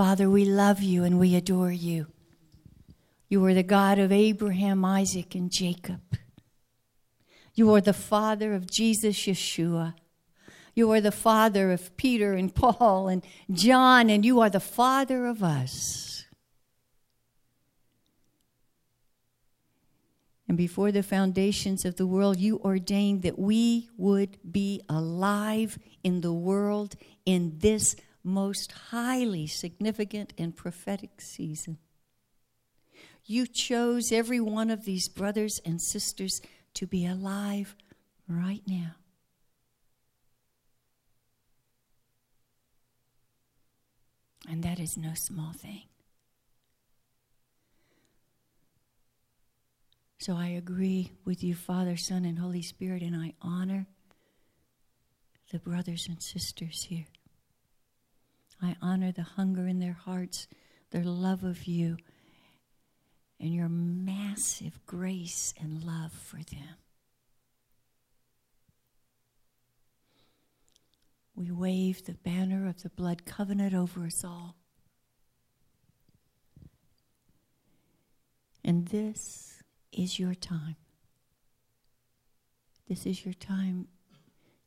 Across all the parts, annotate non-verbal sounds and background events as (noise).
Father, we love you and we adore you. You are the God of Abraham, Isaac, and Jacob. You are the Father of Jesus Yeshua. You are the Father of Peter and Paul and John, and you are the Father of us. And before the foundations of the world, you ordained that we would be alive in the world in this most highly significant and prophetic season. You chose every one of these brothers and sisters to be alive right now. And that is no small thing. So I agree with you, Father, Son, and Holy Spirit, and I honor the brothers and sisters here. I honor the hunger in their hearts, their love of you, and your massive grace and love for them. We wave the banner of the blood covenant over us all. And this is your time. This is your time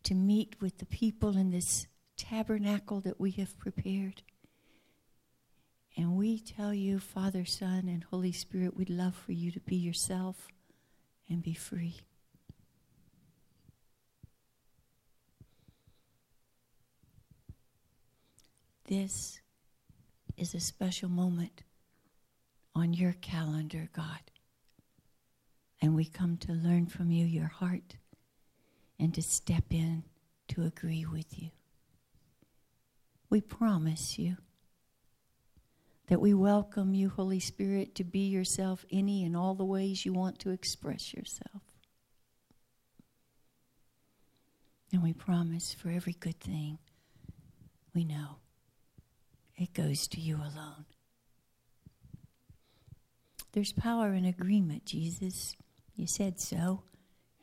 to meet with the people in this tabernacle that we have prepared. And we tell you, Father, Son, and Holy Spirit, we'd love for you to be yourself and be free. This is a special moment on your calendar, God. And we come to learn from you your heart and to step in to agree with you. We promise you that we welcome you, Holy Spirit, to be yourself any and all the ways you want to express yourself. And we promise for every good thing we know it goes to you alone. There's power in agreement, Jesus. You said so,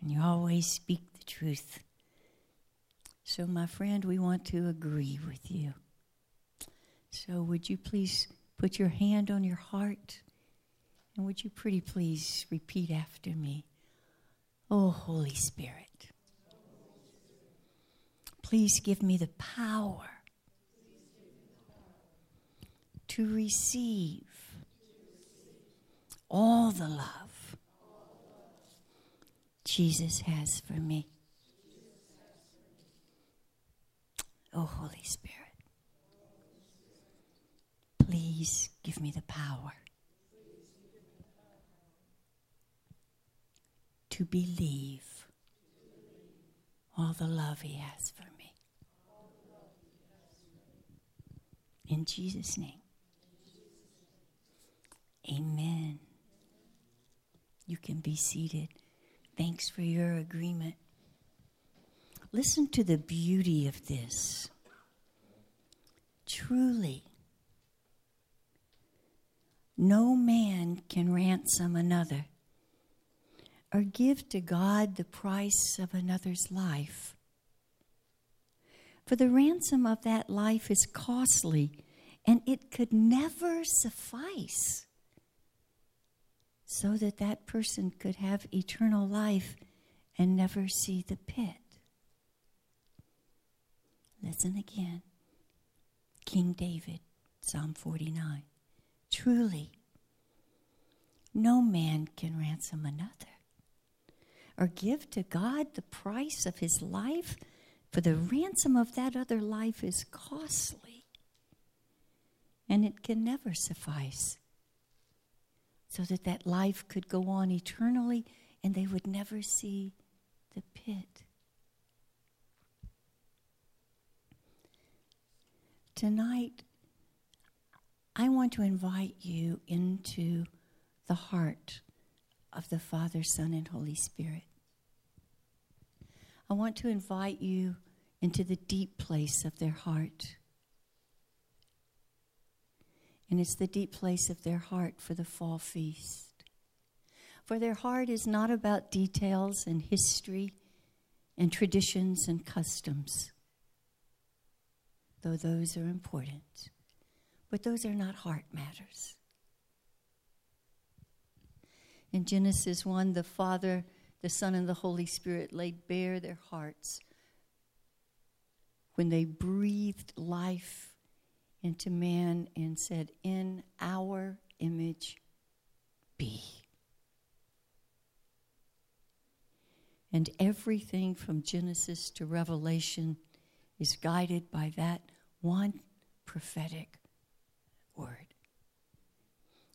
and you always speak the truth. So, my friend, we want to agree with you. So, would you please put your hand on your heart? And would you pretty please repeat after me? Oh, Holy Spirit, please give me the power to receive all the love Jesus has for me. Oh, Holy Spirit, please give me the power to believe all the love He has for me. In Jesus' name. Amen. You can be seated. Thanks for your agreement. Listen to the beauty of this. Truly, no man can ransom another or give to God the price of another's life. For the ransom of that life is costly, and it could never suffice so that that person could have eternal life and never see the pit. Listen again. King David, Psalm 49. Truly, no man can ransom another or give to God the price of his life, for the ransom of that other life is costly and it can never suffice so that that life could go on eternally and they would never see the pit. Tonight, I want to invite you into the heart of the Father, Son, and Holy Spirit. I want to invite you into the deep place of their heart. And it's the deep place of their heart for the fall feast. For their heart is not about details and history and traditions and customs, though those are important. But those are not heart matters. In Genesis 1, the Father, the Son, and the Holy Spirit laid bare their hearts when they breathed life into man and said, In our image be. And everything from Genesis to Revelation is guided by that one prophetic word.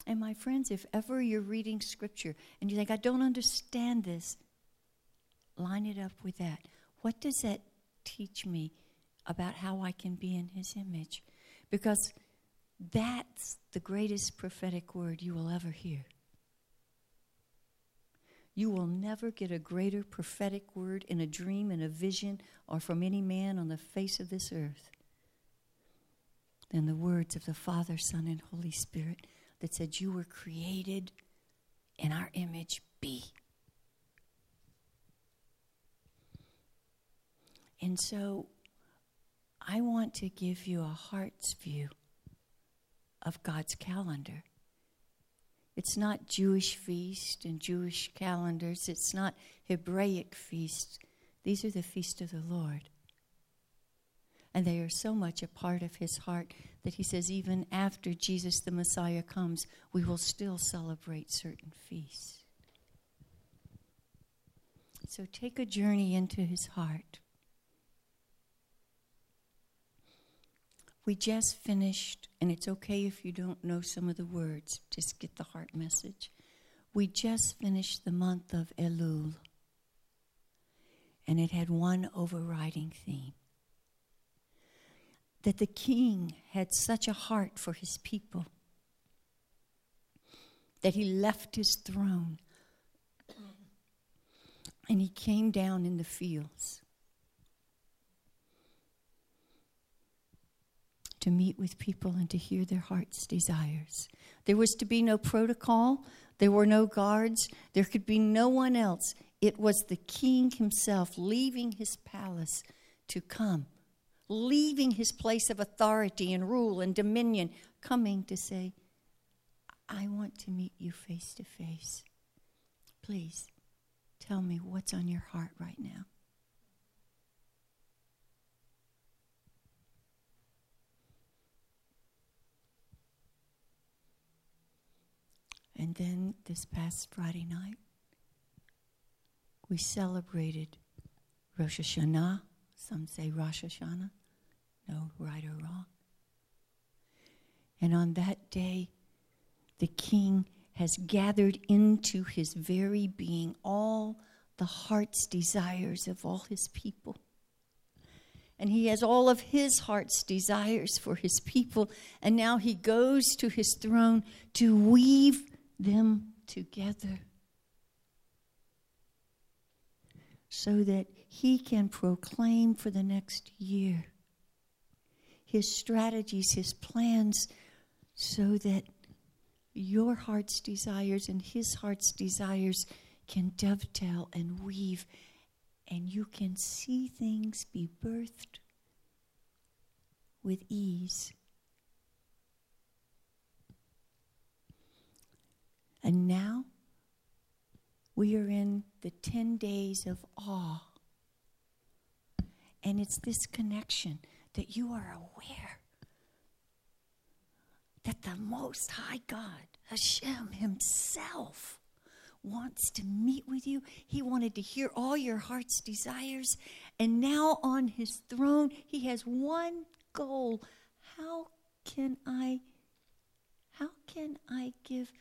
And my friends, if ever you're reading scripture and you think, I don't understand this, line it up with that. What does that teach me about how I can be in his image? Because that's the greatest prophetic word you will ever hear. You will never get a greater prophetic word in a dream, in a vision, or from any man on the face of this earth than the words of the Father, Son, and Holy Spirit that said, You were created in our image, be. And so I want to give you a heart's view of God's calendar. It's not Jewish feast and Jewish calendars. It's not Hebraic feasts. These are the feast of the Lord. And they are so much a part of his heart that he says, even after Jesus the Messiah comes, we will still celebrate certain feasts. So take a journey into his heart. We just finished, and it's okay if you don't know some of the words, just get the heart message. We just finished the month of Elul, and it had one overriding theme that the king had such a heart for his people that he left his throne and he came down in the fields to meet with people and to hear their heart's desires. There was to be no protocol, there were no guards, there could be no one else. It was the king himself leaving his palace to come leaving his place of authority and rule and dominion, coming to say, I want to meet you face to face. Please tell me what's on your heart right now. And then this past Friday night, we celebrated Rosh Hashanah some say Rosh Hashanah. No right or wrong. And on that day, the king has gathered into his very being all the heart's desires of all his people. And he has all of his heart's desires for his people. And now he goes to his throne to weave them together so that he can proclaim for the next year his strategies, his plans, so that your heart's desires and his heart's desires can dovetail and weave, and you can see things be birthed with ease. And now we are in the 10 days of awe and it's this connection that you are aware that the Most High God, Hashem Himself, wants to meet with you. He wanted to hear all your heart's desires. And now on His throne, He has one goal. How can I? How can I give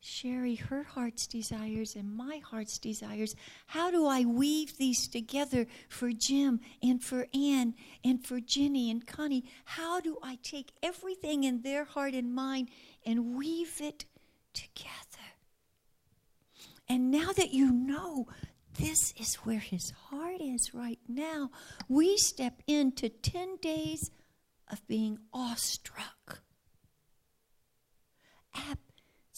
Sherry her heart's desires and my heart's desires. How do I weave these together for Jim and for Ann and for Jenny and Connie? How do I take everything in their heart and mind and weave it together? And now that you know this is where his heart is right now, we step into 10 days of being awestruck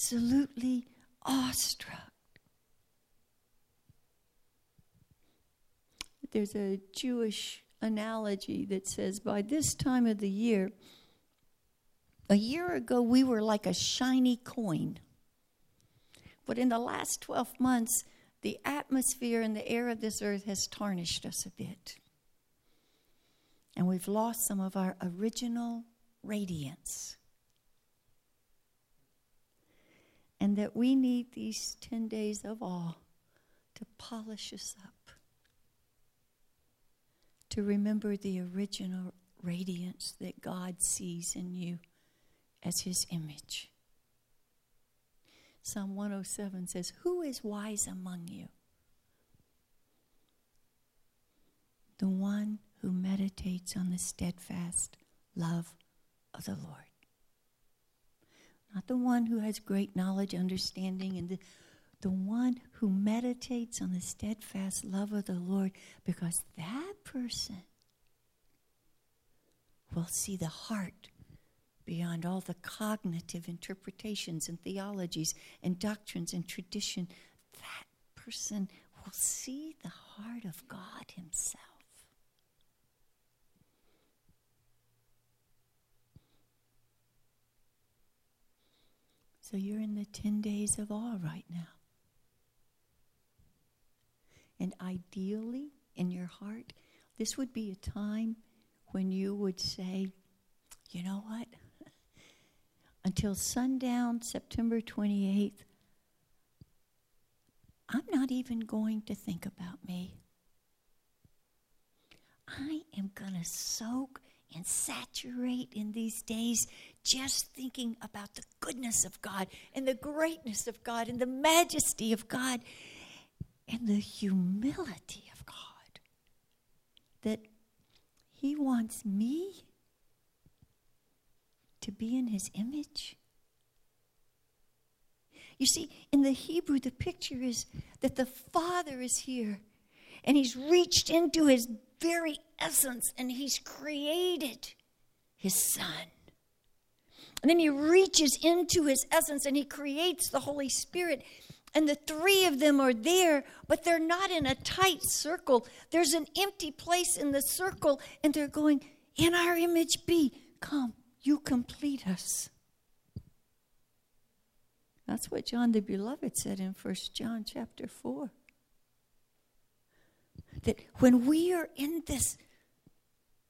absolutely awestruck. There's a Jewish analogy that says by this time of the year, A year ago, we were like a shiny coin. But in the last 12 months, the atmosphere and the air of this earth has tarnished us a bit. And we've lost some of our original radiance. And that we need these 10 days of awe to polish us up, to remember the original radiance that God sees in you as His image. Psalm 107 says, Who is wise among you? The one who meditates on the steadfast love of the Lord. The one who has great knowledge, understanding, and the, the one who meditates on the steadfast love of the Lord, because that person will see the heart beyond all the cognitive interpretations and theologies and doctrines and tradition. That person will see the heart of God Himself. So you're in the 10 days of awe right now. And ideally, in your heart, this would be a time when you would say, you know what? (laughs) Until sundown, September 28th, I'm not even going to think about me. I am going to soak and saturate in these days just thinking about the goodness of God and the greatness of God and the majesty of God and the humility of God. That He wants me to be in His image. You see, in the Hebrew, the picture is that the Father is here and He's reached into His very essence and He's created His Son. And then He reaches into His essence and He creates the Holy Spirit. And the three of them are there, but they're not in a tight circle. There's an empty place in the circle, and they're going, In our image be, come, you complete us. That's what John the Beloved said in First John chapter 4 that when we are in this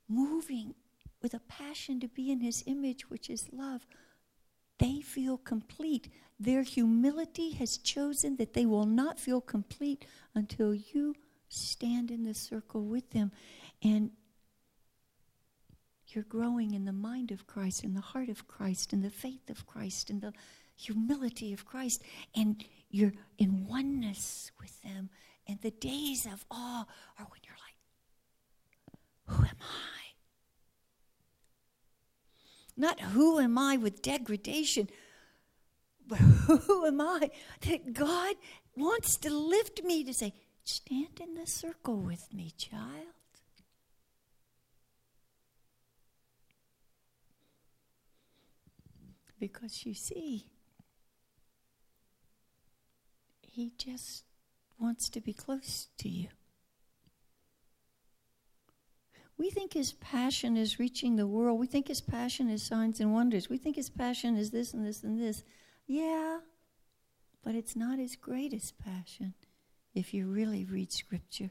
moving with a passion to be in his image, which is love, they feel complete. Their humility has chosen that they will not feel complete until you stand in the circle with them. And you're growing in the mind of Christ, in the heart of Christ, in the faith of Christ, in the humility of Christ. And you're in oneness with them and the days of awe are when you're like, who am I? Not who am I with degradation, but (laughs) who am I that God wants to lift me to say, stand in the circle with me, child. Because you see, he just wants to be close to you. We think his passion is reaching the world. We think his passion is signs and wonders. We think his passion is this and this and this. Yeah, but it's not his greatest passion if you really read Scripture.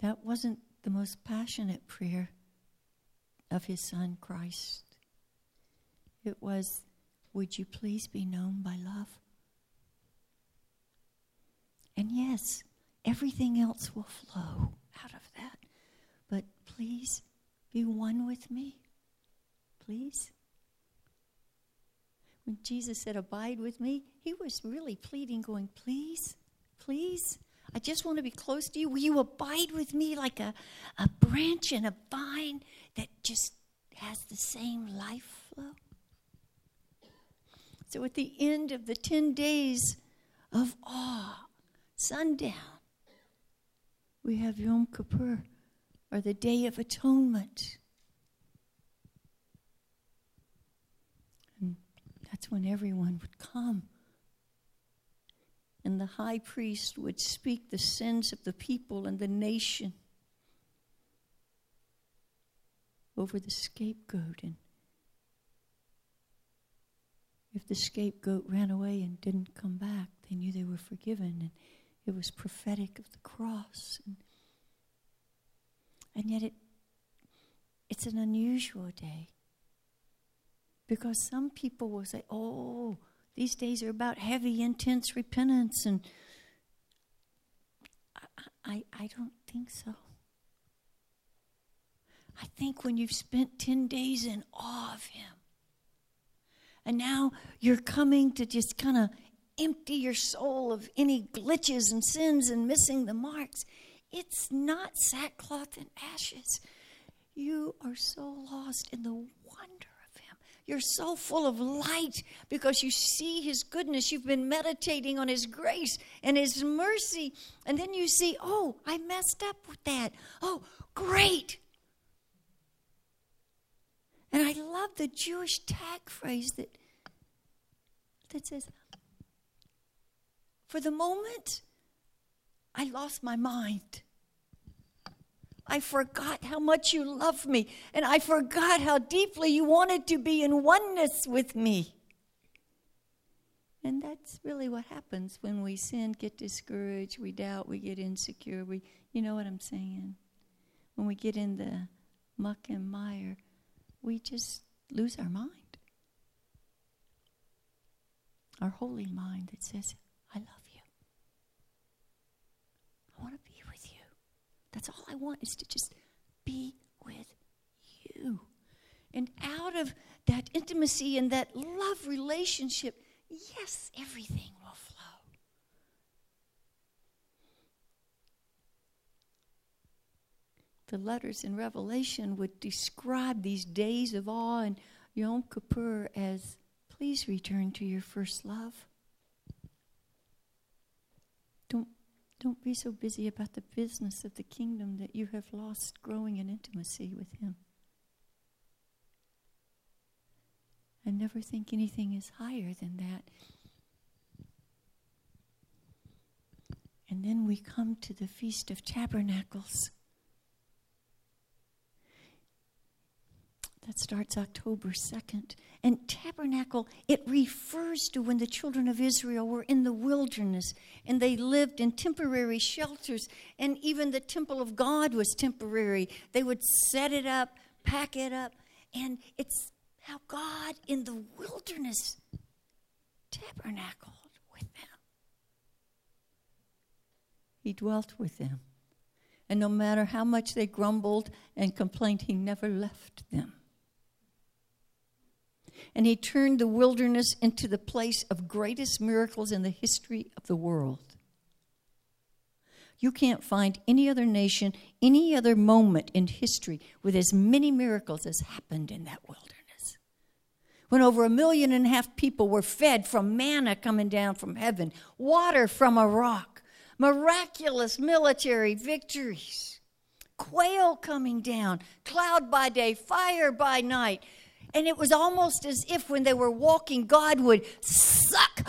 That wasn't the most passionate prayer of his son Christ. It was would you please be known by love? And yes, everything else will flow out of that. But please be one with me. Please. When Jesus said, Abide with me, he was really pleading, going, Please, please. I just want to be close to you. Will you abide with me like a, a branch in a vine that just has the same life flow? So at the end of the 10 days of awe, sundown, we have Yom Kippur, or the Day of Atonement. And that's when everyone would come. And the high priest would speak the sins of the people and the nation. over the scapegoat. And if the scapegoat ran away and didn't come back, they knew they were forgiven. And it was prophetic of the cross. And, and yet it, it's an unusual day. Because some people will say, oh, these days are about heavy, intense repentance. And I, I, I don't think so. I think when you've spent 10 days in awe of Him, and now you're coming to just kind of empty your soul of any glitches and sins and missing the marks, it's not sackcloth and ashes. You are so lost in the wonder of Him. You're so full of light because you see His goodness. You've been meditating on His grace and His mercy. And then you see, oh, I messed up with that. Oh, great. And I love the Jewish tag phrase that, that says, For the moment, I lost my mind. I forgot how much you love me, and I forgot how deeply you wanted to be in oneness with me. And that's really what happens when we sin, get discouraged, we doubt, we get insecure. We, you know what I'm saying? When we get in the muck and mire, we just lose our mind. Our holy mind that says, I love you. I want to be with you. That's all I want is to just be with you. And out of that intimacy and that love relationship, yes, everything will flow. The letters in Revelation would describe these days of awe and Yom Kippur as please return to your first love. Don't don't be so busy about the business of the kingdom that you have lost growing in intimacy with Him. I never think anything is higher than that. And then we come to the Feast of Tabernacles. That starts October 2nd. And tabernacle, it refers to when the children of Israel were in the wilderness and they lived in temporary shelters. And even the temple of God was temporary. They would set it up, pack it up. And it's how God in the wilderness tabernacled with them. He dwelt with them. And no matter how much they grumbled and complained, He never left them and he turned the wilderness into the place of greatest miracles in the history of the world. You can't find any other nation, any other moment in history with as many miracles as happened in that wilderness. When over a million and a half people were fed from manna coming down from heaven, water from a rock, miraculous military victories, quail coming down, cloud by day, fire by night, and it was almost as if when they were walking, God would suck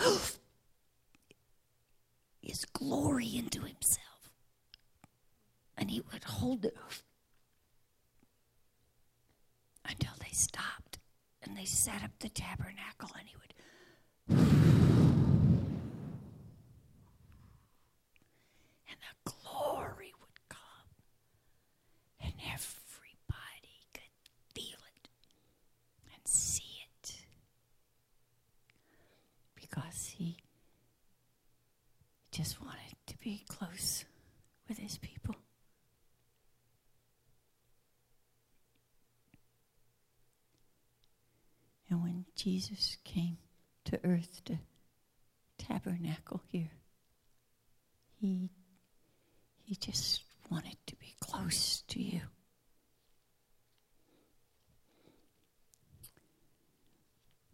his glory into himself. And he would hold it until they stopped and they set up the tabernacle and he would. And the glory would come. And every just wanted to be close with his people. And when Jesus came to earth to tabernacle here, he, he just wanted to be close to you.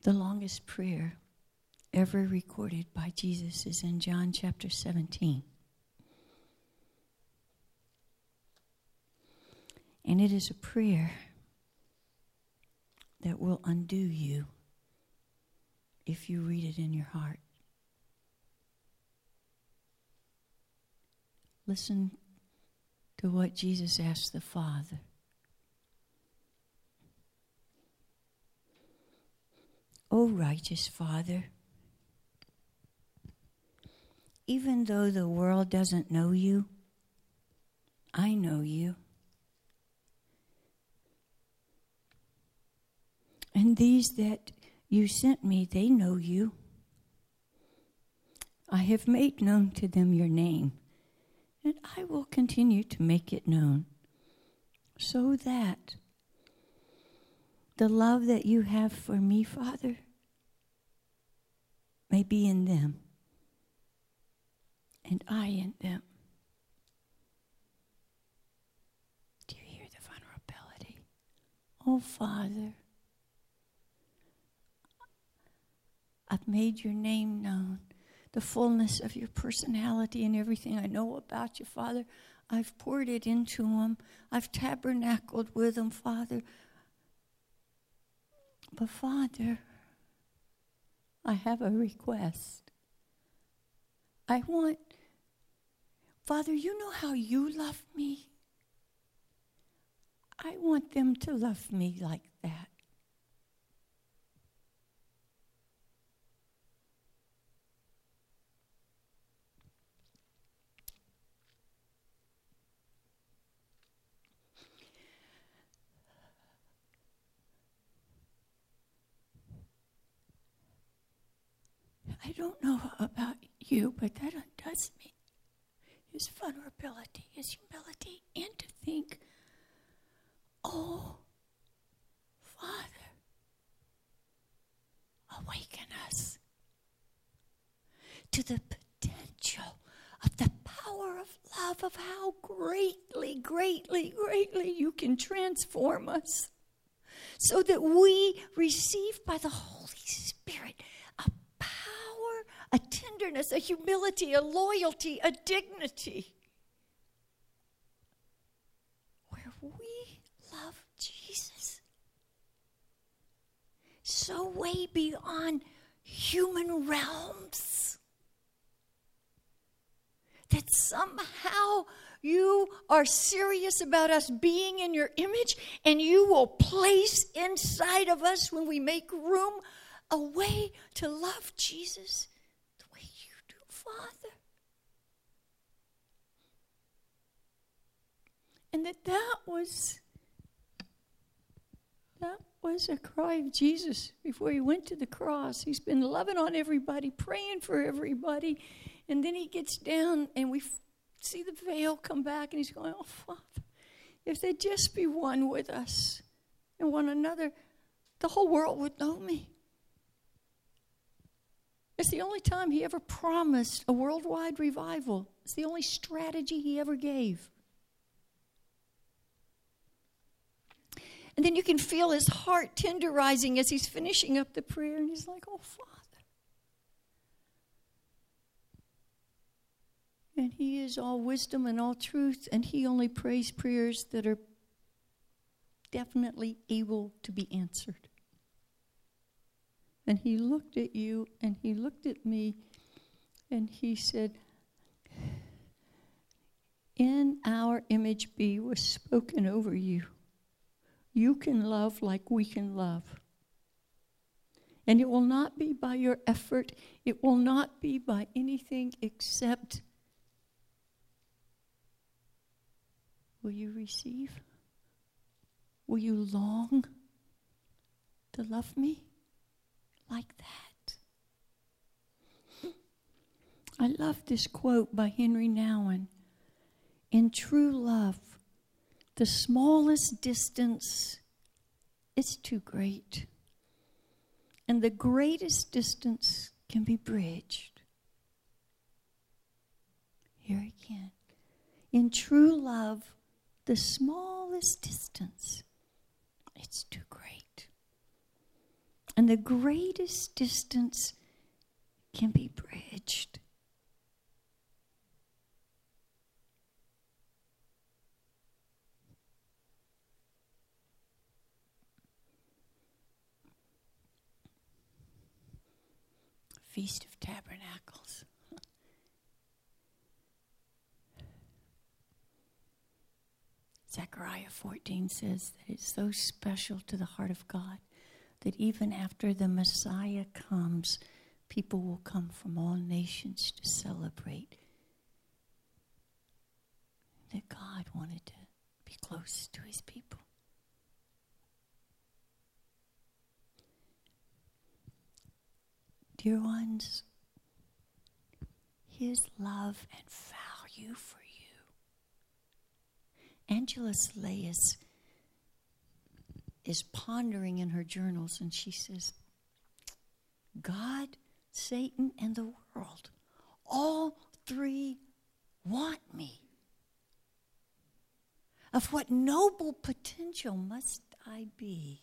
The longest prayer ever recorded by Jesus is in John chapter 17. And it is a prayer that will undo you if you read it in your heart. Listen to what Jesus asked the Father. O righteous Father, even though the world doesn't know you, I know you. And these that you sent me, they know you. I have made known to them your name, and I will continue to make it known, so that the love that you have for me, Father, may be in them, and I in them. Do you hear the vulnerability? Oh, Father. I've made your name known, the fullness of your personality and everything I know about you, Father. I've poured it into them. I've tabernacled with them, Father. But, Father, I have a request. I want, Father, you know how you love me. I want them to love me like that. I don't know about you, but that undoes me. His vulnerability, his humility, and to think, oh, Father, awaken us to the potential of the power of love, of how greatly, greatly, greatly you can transform us so that we receive by the Holy Spirit a tenderness, a humility, a loyalty, a dignity. Where we love Jesus so way beyond human realms that somehow you are serious about us being in your image and you will place inside of us when we make room a way to love Jesus Father. And that that was that was a cry of Jesus before he went to the cross. He's been loving on everybody, praying for everybody, and then he gets down and we f- see the veil come back and he's going, "Oh Father, if they'd just be one with us and one another, the whole world would know me." It's the only time he ever promised a worldwide revival. It's the only strategy he ever gave. And then you can feel his heart tenderizing as he's finishing up the prayer, and he's like, Oh, Father. And he is all wisdom and all truth, and he only prays prayers that are definitely able to be answered. And he looked at you and he looked at me and he said, In our image be was spoken over you. You can love like we can love. And it will not be by your effort, it will not be by anything except will you receive? Will you long to love me? Like that. I love this quote by Henri Nouwen. In true love, the smallest distance is too great, and the greatest distance can be bridged. Here again. In true love, the smallest distance, it's too great and the greatest distance can be bridged. Feast of Tabernacles. Zechariah 14 says that it's so special to the heart of God that even after the Messiah comes, people will come from all nations to celebrate that God wanted to be close to his people. Dear ones, his love and value for you. Angela Slayes is pondering in her journals and she says, God, Satan, and the world, all three want me. Of what noble potential must I be?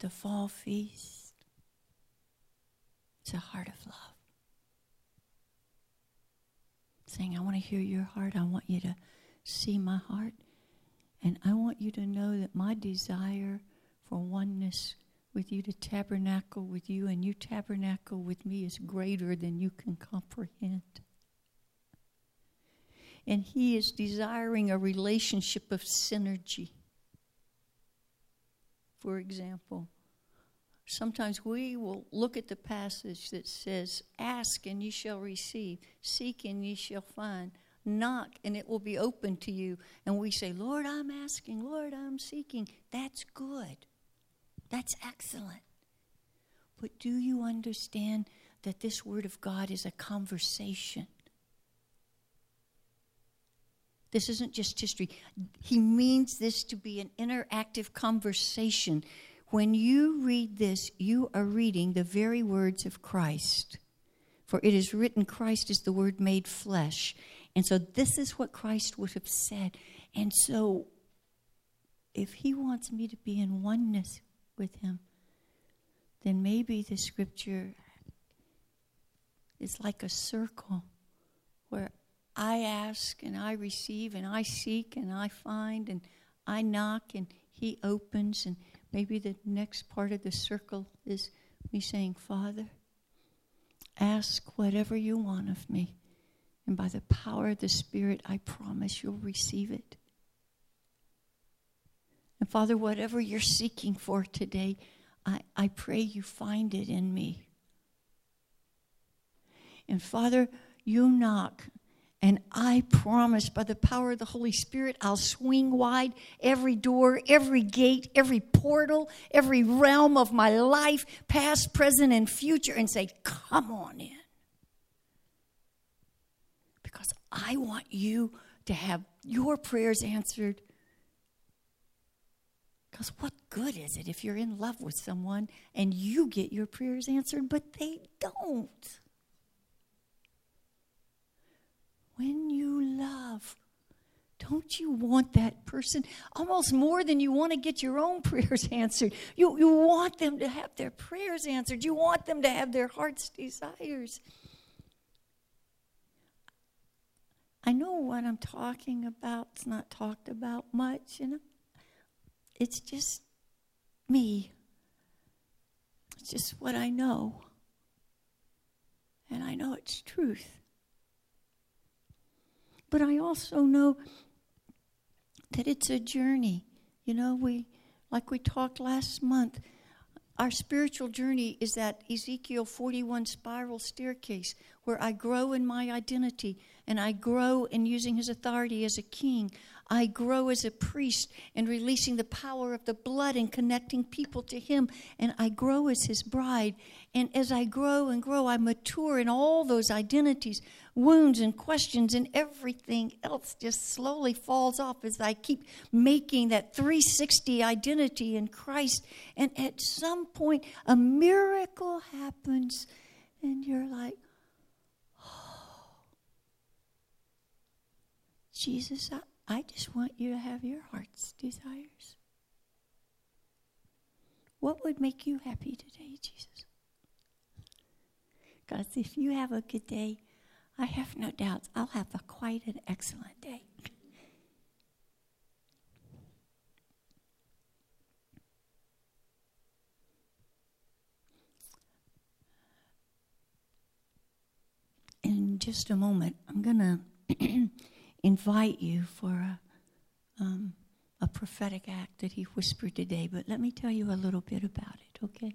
The fall feast. It's a heart of love. Saying, I want to hear your heart. I want you to see my heart. And I want you to know that my desire for oneness with you to tabernacle with you and you tabernacle with me is greater than you can comprehend. And He is desiring a relationship of synergy. For example, sometimes we will look at the passage that says, Ask and ye shall receive, seek and ye shall find, knock and it will be open to you. And we say, Lord, I'm asking, Lord, I'm seeking. That's good. That's excellent. But do you understand that this Word of God is a conversation? This isn't just history. He means this to be an interactive conversation. When you read this, you are reading the very words of Christ. For it is written, Christ is the Word made flesh. And so this is what Christ would have said. And so if He wants me to be in oneness with Him, then maybe the scripture is like a circle where I ask and I receive and I seek and I find and I knock and He opens. And maybe the next part of the circle is me saying, Father, ask whatever you want of me. And by the power of the Spirit, I promise you'll receive it. And Father, whatever you're seeking for today, I, I pray you find it in me. And Father, you knock and I promise by the power of the Holy Spirit, I'll swing wide every door, every gate, every portal, every realm of my life, past, present, and future, and say, Come on in. Because I want you to have your prayers answered. Because what good is it if you're in love with someone and you get your prayers answered, but they don't? When you love, don't you want that person almost more than you want to get your own (laughs) prayers answered? You, you want them to have their prayers answered, you want them to have their heart's desires. I know what I'm talking about. It's not talked about much, you know. It's just me. It's just what I know. And I know it's truth. But I also know that it's a journey. You know, we, like we talked last month, our spiritual journey is that Ezekiel 41 spiral staircase where I grow in my identity and I grow in using his authority as a king. I grow as a priest and releasing the power of the blood and connecting people to him. And I grow as his bride. And as I grow and grow, I mature in all those identities wounds and questions and everything else just slowly falls off as I keep making that 360 identity in Christ. And at some point, a miracle happens, and you're like, oh, Jesus, I, I just want you to have your heart's desires. What would make you happy today, Jesus? Because if you have a good day, I have no doubts I'll have a quite an excellent day. In just a moment, I'm going to (clears throat) invite you for a, um, a prophetic act that he whispered today, but let me tell you a little bit about it, okay?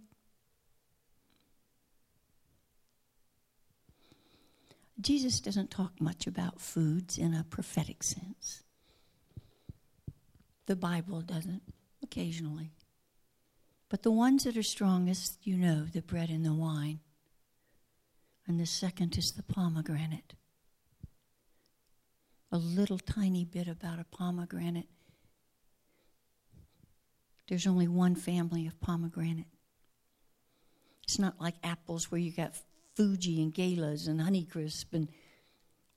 Jesus doesn't talk much about foods in a prophetic sense. The Bible doesn't, occasionally. But the ones that are strongest, you know, the bread and the wine. And the second is the pomegranate. A little tiny bit about a pomegranate. There's only one family of pomegranate. It's not like apples where you got Fuji and Galas and Honeycrisp, and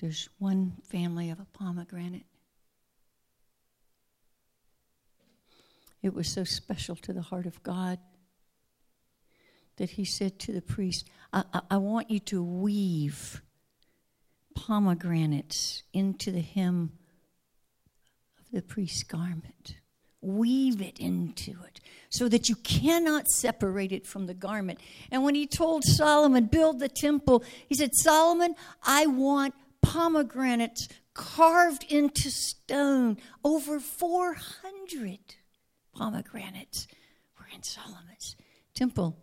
there's one family of a pomegranate. It was so special to the heart of God that he said to the priest, I, I, I want you to weave pomegranates into the hem of the priest's garment. Weave it into it so that you cannot separate it from the garment. And when he told Solomon, build the temple, he said, Solomon, I want pomegranates carved into stone, over 400 pomegranates were in Solomon's temple.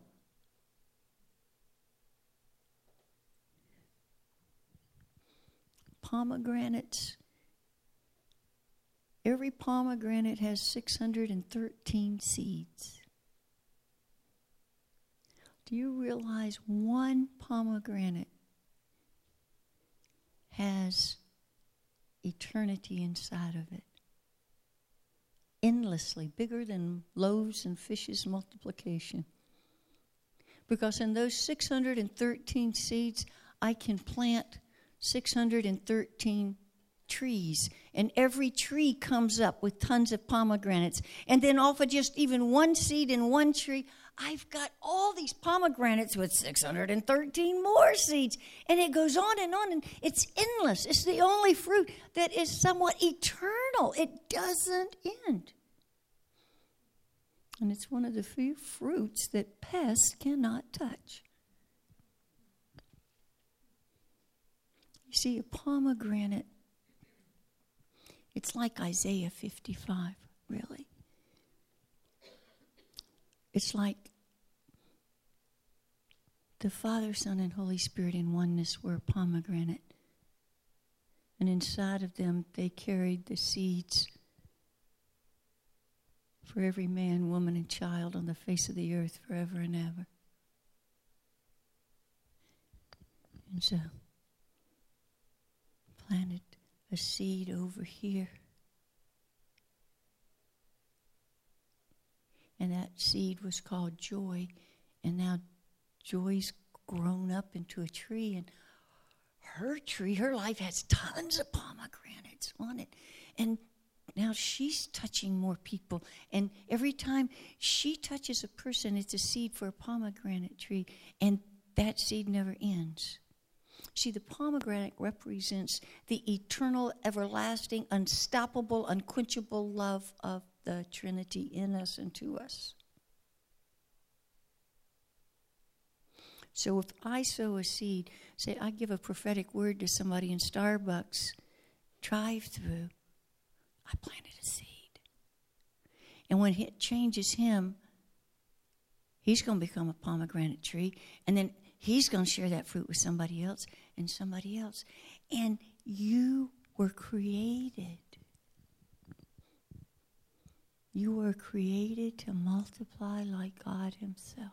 Pomegranates. Every pomegranate has 613 seeds. Do you realize one pomegranate has eternity inside of it? endlessly, bigger than loaves and fishes multiplication. Because in those 613 seeds, I can plant 613 trees. And every tree comes up with tons of pomegranates. And then off of just even one seed in one tree, I've got all these pomegranates with 613 more seeds. And it goes on and on, and it's endless. It's the only fruit that is somewhat eternal, it doesn't end. And it's one of the few fruits that pests cannot touch. See, a pomegranate, it's like Isaiah 55, really. It's like the Father, Son, and Holy Spirit in oneness were a pomegranate. And inside of them, they carried the seeds for every man, woman, and child on the face of the earth forever and ever. And so, planted a seed over here. And that seed was called joy. And now joy's grown up into a tree. And her tree, her life has tons of pomegranates on it. And now she's touching more people. And every time she touches a person, it's a seed for a pomegranate tree. And that seed never ends. See, the pomegranate represents the eternal, everlasting, unstoppable, unquenchable love of the Trinity in us and to us. So if I sow a seed, say I give a prophetic word to somebody in Starbucks drive through, I planted a seed. And when it changes him, he's going to become a pomegranate tree. And then he's going to share that fruit with somebody else and somebody else. And you were created. You were created to multiply like God Himself.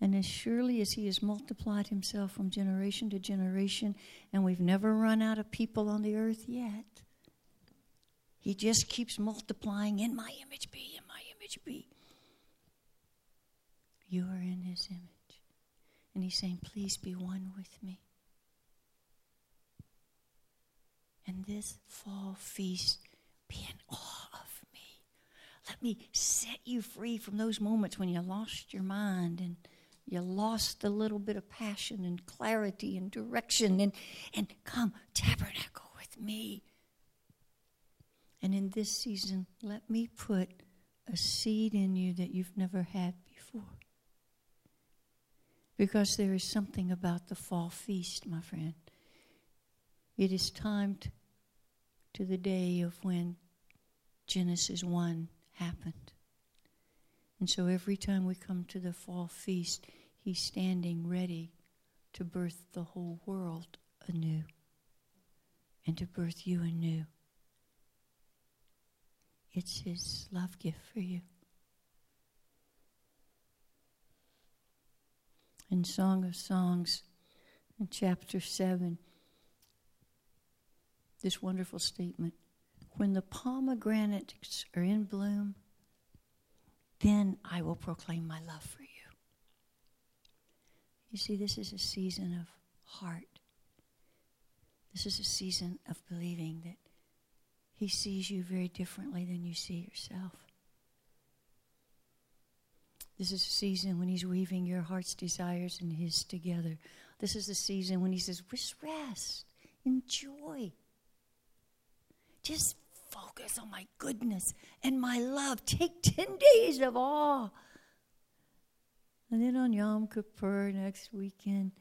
And as surely as He has multiplied Himself from generation to generation, and we've never run out of people on the earth yet, He just keeps multiplying in my image be, in my image be. You are in His image. And He's saying, Please be one with me. And this fall feast, be in awe of me. Let me set you free from those moments when you lost your mind and you lost a little bit of passion and clarity and direction and, and come tabernacle with me. And in this season, let me put a seed in you that you've never had before. Because there is something about the fall feast, my friend. It is timed to the day of when Genesis 1 happened. And so every time we come to the fall feast, he's standing ready to birth the whole world anew and to birth you anew. It's his love gift for you. In Song of Songs, in chapter 7, this wonderful statement When the pomegranates are in bloom, then I will proclaim my love for you. You see, this is a season of heart. This is a season of believing that He sees you very differently than you see yourself. This is a season when He's weaving your heart's desires and His together. This is a season when He says, just rest, enjoy. Just focus on my goodness and my love. Take 10 days of awe. And then on Yom Kippur next weekend,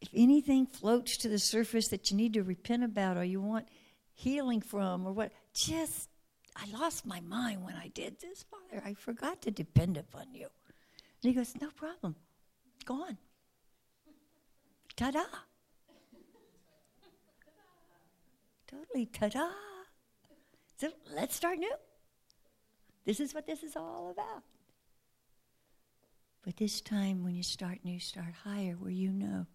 if anything floats to the surface that you need to repent about or you want healing from or what, just, I lost my mind when I did this, Father. I forgot to depend upon you. And he goes, No problem. Go on. Ta da. Totally ta da. So let's start new. This is what this is all about. But this time, when you start new, start higher, where you know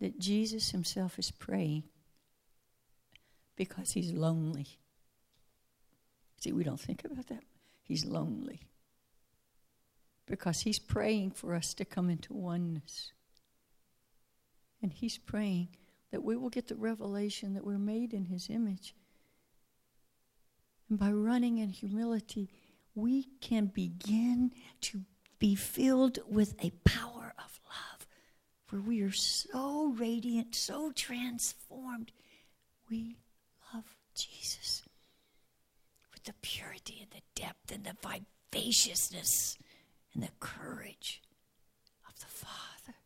that Jesus Himself is praying because He's lonely. See, we don't think about that. He's lonely because He's praying for us to come into oneness. And He's praying that we will get the revelation that we're made in His image and by running in humility, we can begin to be filled with a power of love where we are so radiant, so transformed. We love Jesus with the purity and the depth and the vivaciousness and the courage of the Father.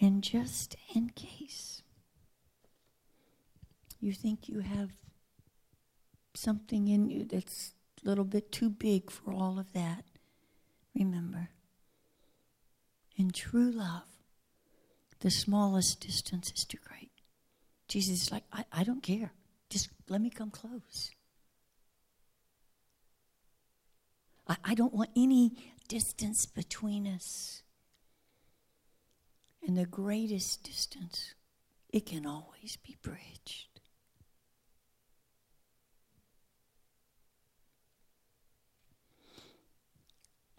And just in case you think you have something in you that's a little bit too big for all of that, remember, in true love, the smallest distance is too great. Jesus is like, I, I don't care. Just let me come close. I, I don't want any distance between us and the greatest distance, it can always be bridged.